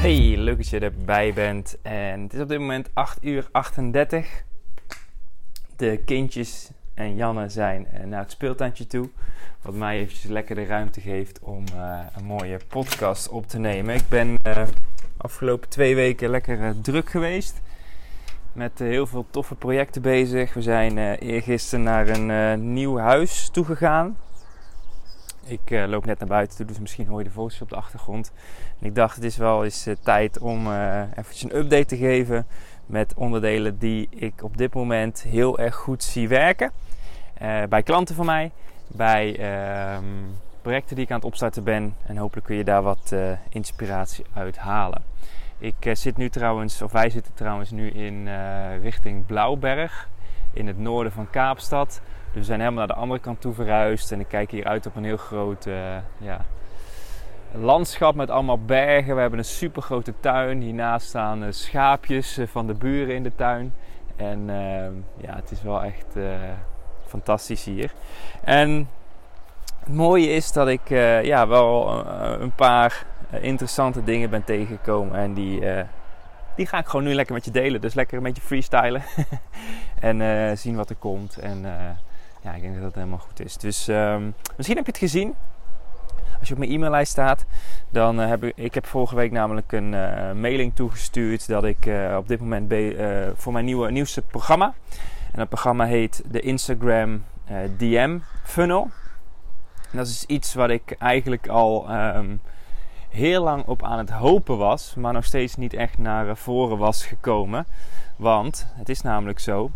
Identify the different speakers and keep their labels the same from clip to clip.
Speaker 1: Hey, leuk dat je erbij bent. En het is op dit moment 8 uur 38. De kindjes en Janne zijn eh, naar het speeltuintje toe. Wat mij eventjes lekker de ruimte geeft om eh, een mooie podcast op te nemen. Ik ben uh, afgelopen twee weken lekker druk geweest. Met heel veel toffe projecten bezig. We zijn eergisteren naar een nieuw huis toegegaan. Ik uh, loop net naar buiten toe, dus misschien hoor je de vogeltjes op de achtergrond. En ik dacht, het is wel eens uh, tijd om uh, eventjes een update te geven met onderdelen die ik op dit moment heel erg goed zie werken. bij klanten van mij, bij ehm, projecten die ik aan het opstarten ben. En hopelijk kun je daar wat inspiratie uit halen. Ik zit nu trouwens, of wij zitten trouwens nu in richting Blauwberg in het noorden van Kaapstad. Dus we zijn helemaal naar de andere kant toe verhuisd. En ik kijk hier uit op een heel groot uh, ja, landschap met allemaal bergen. We hebben een super grote tuin. Hiernaast staan uh, schaapjes uh, van de buren in de tuin. En ja, het is wel echt fantastisch hier. En het mooie is dat ik ja, wel een paar interessante dingen ben tegengekomen. En die, die ga ik gewoon nu lekker met je delen. Dus lekker een beetje freestylen. en zien wat er komt. En ja, ik denk dat dat helemaal goed is. Dus um, misschien heb je het gezien. Als je op mijn e-maillijst staat, dan uh, heb ik, ik heb vorige week namelijk een uh, mailing toegestuurd dat ik uh, op dit moment voor mijn nieuwe, nieuwste programma. En dat programma heet de Instagram DM Funnel. En dat is iets wat ik eigenlijk al um, heel lang op aan het hopen was, maar nog steeds niet echt naar voren was gekomen. Want het is namelijk zo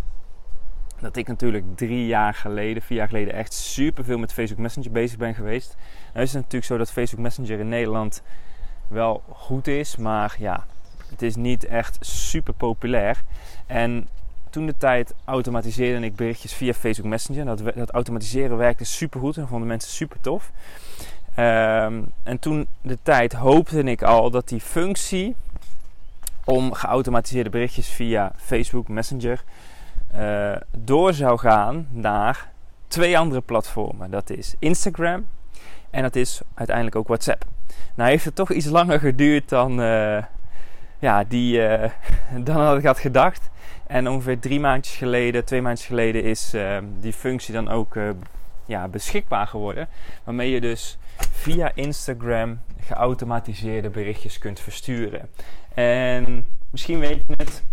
Speaker 1: dat ik natuurlijk drie jaar geleden, vier jaar geleden echt super veel met Facebook Messenger bezig ben geweest. Nou is het natuurlijk zo dat Facebook Messenger in Nederland wel goed is, maar ja, het is niet echt super populair. En toen de tijd automatiseerde ik berichtjes via Facebook Messenger. Dat, dat automatiseren werkte super goed en vonden mensen super tof. Um, en toen de tijd hoopte ik al dat die functie om geautomatiseerde berichtjes via Facebook Messenger uh, door zou gaan naar twee andere platformen. Dat is Instagram en dat is uiteindelijk ook WhatsApp. Nou heeft het toch iets langer geduurd dan, uh, ja, die, uh, dan had ik had gedacht. En ongeveer drie maandjes geleden, twee maandjes geleden is die functie dan ook ja, beschikbaar geworden. Waarmee je dus via Instagram geautomatiseerde berichtjes kunt versturen. En misschien weet je het,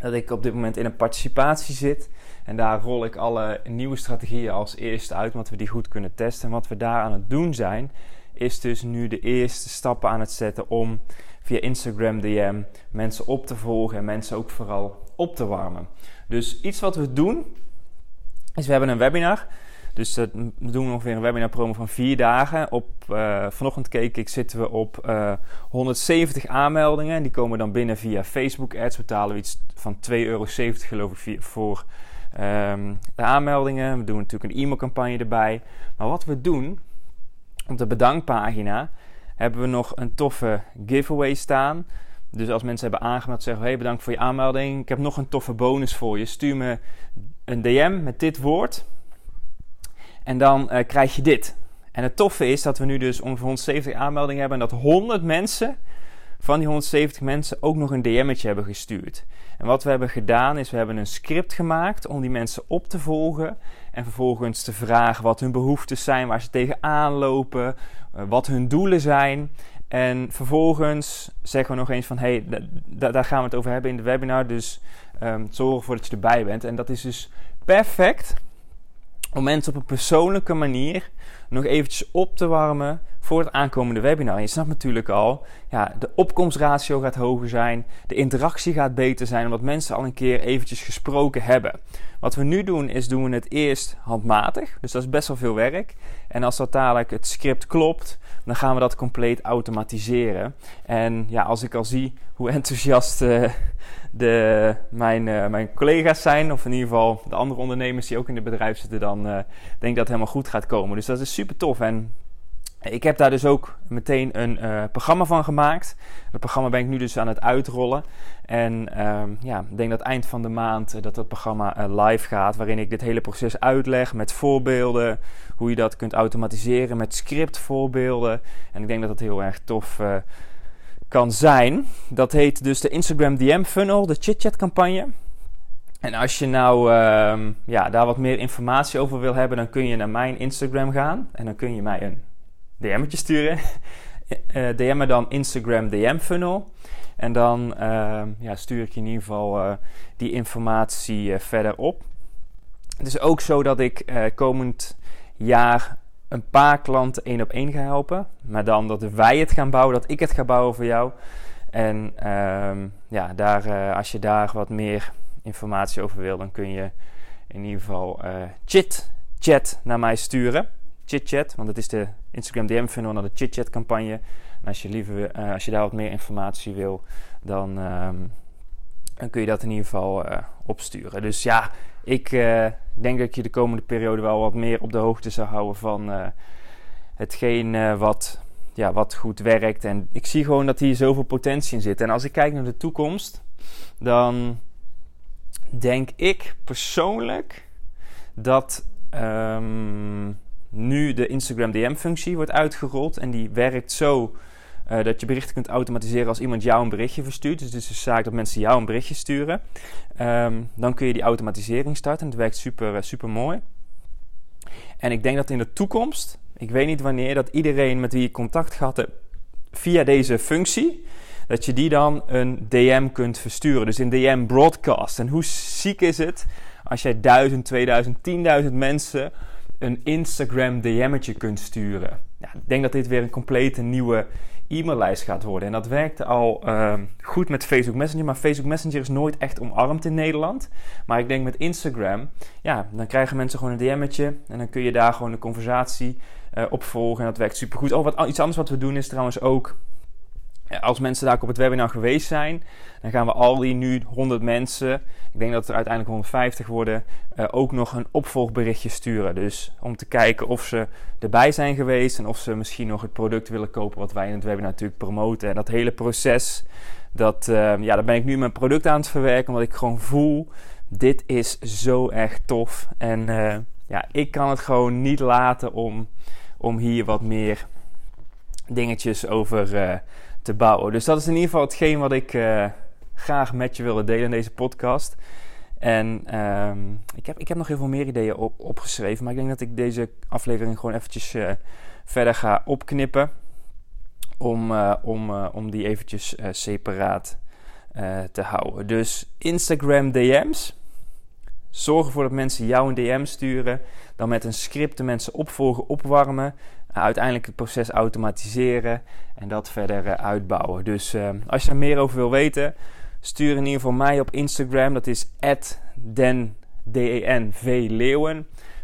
Speaker 1: dat ik op dit moment in een participatie zit. En daar rol ik alle nieuwe strategieën als eerste uit, omdat we die goed kunnen testen. En wat we daar aan het doen zijn, is dus nu de eerste stappen aan het zetten om via Instagram DM mensen op te volgen en mensen ook vooral op te warmen. Dus iets wat we doen, is we hebben een webinar. Dus we doen ongeveer een webinar promo van vier dagen. Op, uh, vanochtend keek ik, zitten we op uh, eh, 170 aanmeldingen. Die komen dan binnen via Facebook ads. We betalen we iets van 2,70 euro geloof ik voor um, de aanmeldingen. We doen natuurlijk een e-mailcampagne erbij. Maar wat we doen, op de bedankpagina hebben we nog een toffe giveaway staan. Dus als mensen hebben aangemeld, zeggen hey bedankt voor je aanmelding. Ik heb nog een toffe bonus voor je. Stuur me een DM met dit woord en dan uh, krijg je dit. En het toffe is dat we nu dus ongeveer 170 aanmeldingen hebben. En dat 100 mensen van die 170 mensen ook nog een DM'tje hebben gestuurd. En wat we hebben gedaan is we hebben een script gemaakt om die mensen op te volgen. En vervolgens te vragen wat hun behoeftes zijn, waar ze tegenaan lopen, uh, wat hun doelen zijn. En vervolgens zeggen we nog eens van, hé, hey, daar gaan we het over hebben in de webinar. Dus um, zorg ervoor dat je erbij bent. En dat is dus perfect om mensen op een persoonlijke manier nog eventjes op te warmen voor het aankomende webinar. je snapt natuurlijk al, ja, de opkomstratio gaat hoger zijn, de interactie gaat beter zijn, omdat mensen al een keer eventjes gesproken hebben. Wat we nu doen, is doen we het eerst handmatig, dus dat is best wel veel werk. En als dat dadelijk het script klopt, dan gaan we dat compleet automatiseren. En ja, als ik al zie hoe enthousiast uh, de, mijn, uh, mijn collega's zijn, of in ieder geval de andere ondernemers die ook in het bedrijf zitten, dan uh, denk ik dat het helemaal goed gaat komen. Dus dat is super tof. En ik heb daar dus ook meteen een uh, programma van gemaakt. Dat programma ben ik nu dus aan het uitrollen. En uh, ja, ik denk dat eind van de maand uh, dat dat programma uh, live gaat. Waarin ik dit hele proces uitleg met voorbeelden. Hoe je dat kunt automatiseren met scriptvoorbeelden. En ik denk dat dat heel erg tof kan zijn. Dat heet dus de Instagram DM funnel, de chit-chat campagne. En als je nou ehm, ja, daar wat meer informatie over wil hebben, dan kun je naar mijn Instagram gaan. En dan kun je mij een DM'tje sturen. eh, DM me dan Instagram DM funnel. En dan uh, ja, stuur ik je in ieder geval uh, die informatie verder op. Het is ook zo dat ik komend jaar een paar klanten één op één ga helpen. Maar dan dat wij het gaan bouwen, dat ik het ga bouwen voor jou. En ehm, ja, daar, als je daar wat meer informatie over wil, dan kun je in ieder geval chit chat naar mij sturen chitchat, want het is de Instagram DM funnel naar de chitchat campagne. En als je, liever, uh, als je daar wat meer informatie wil, dan, um, dan kun je dat in ieder geval uh, opsturen. Dus ja, ik uh, denk dat je de komende periode wel wat meer op de hoogte zou houden van hetgeen wat, ja, wat goed werkt. En ik zie gewoon dat hier zoveel potentie in zit. En als ik kijk naar de toekomst, dan denk ik persoonlijk dat. Um, nu de Instagram DM-functie wordt uitgerold. En die werkt zo uh, dat je berichten kunt automatiseren als iemand jou een berichtje verstuurt. Dus het is de zaak dat mensen jou een berichtje sturen. Um, dan kun je die automatisering starten. En het werkt super, uh, super mooi. En ik denk dat in de toekomst, ik weet niet wanneer, dat iedereen met wie je contact gehad hebt via deze functie, dat je die dan een DM kunt versturen. Dus een DM broadcast. En hoe ziek is het als jij 1000, 2000, 10.000 mensen een Instagram DM'tje kunt sturen. Ik denk dat dit weer een complete nieuwe e-maillijst gaat worden. En dat werkte al uh, goed met Facebook Messenger, maar Facebook Messenger is nooit echt omarmd in Nederland. Maar ik denk met Instagram, ja, dan krijgen mensen gewoon een DM'tje en dan kun je daar gewoon een conversatie uh, op volgen. En dat werkt supergoed. Oh, wat, iets anders wat we doen is trouwens ook als mensen daar op het webinar geweest zijn, dan gaan we al die nu 100 mensen, ik denk dat er uiteindelijk 150 worden, uh, ook nog een opvolgberichtje sturen. Dus om te kijken of ze erbij zijn geweest en of ze misschien nog het product willen kopen wat wij in het webinar natuurlijk promoten. En dat hele proces, dat, uh, ja, daar ben ik nu mijn product aan het verwerken, omdat ik gewoon voel, dit is zo erg tof. En ja, ik kan het gewoon niet laten om, om hier wat meer dingetjes over te bouwen. Dus dat is in ieder geval hetgeen wat ik uh, graag met je wilde delen in deze podcast. En um, ik, heb, ik heb nog heel veel meer ideeën op, opgeschreven. Maar ik denk dat ik deze aflevering gewoon eventjes uh, verder ga opknippen. Om, uh, om, om die eventjes separaat te houden. Dus Instagram DM's. Zorg ervoor dat mensen jou een DM sturen. Dan met een script de mensen opvolgen, opwarmen uiteindelijk het proces automatiseren en dat verder uh, uitbouwen. Dus uh, als je er meer over wil weten, stuur in ieder geval mij op Instagram. Dat is den.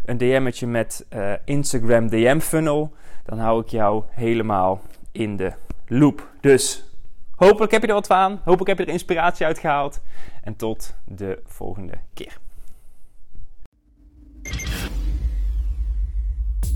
Speaker 1: Een DM'tje met uh, Instagram DM funnel. Dan hou ik jou helemaal in de loop. Dus hopelijk heb je er wat van. Hopelijk heb je er inspiratie uit gehaald. En tot de volgende keer.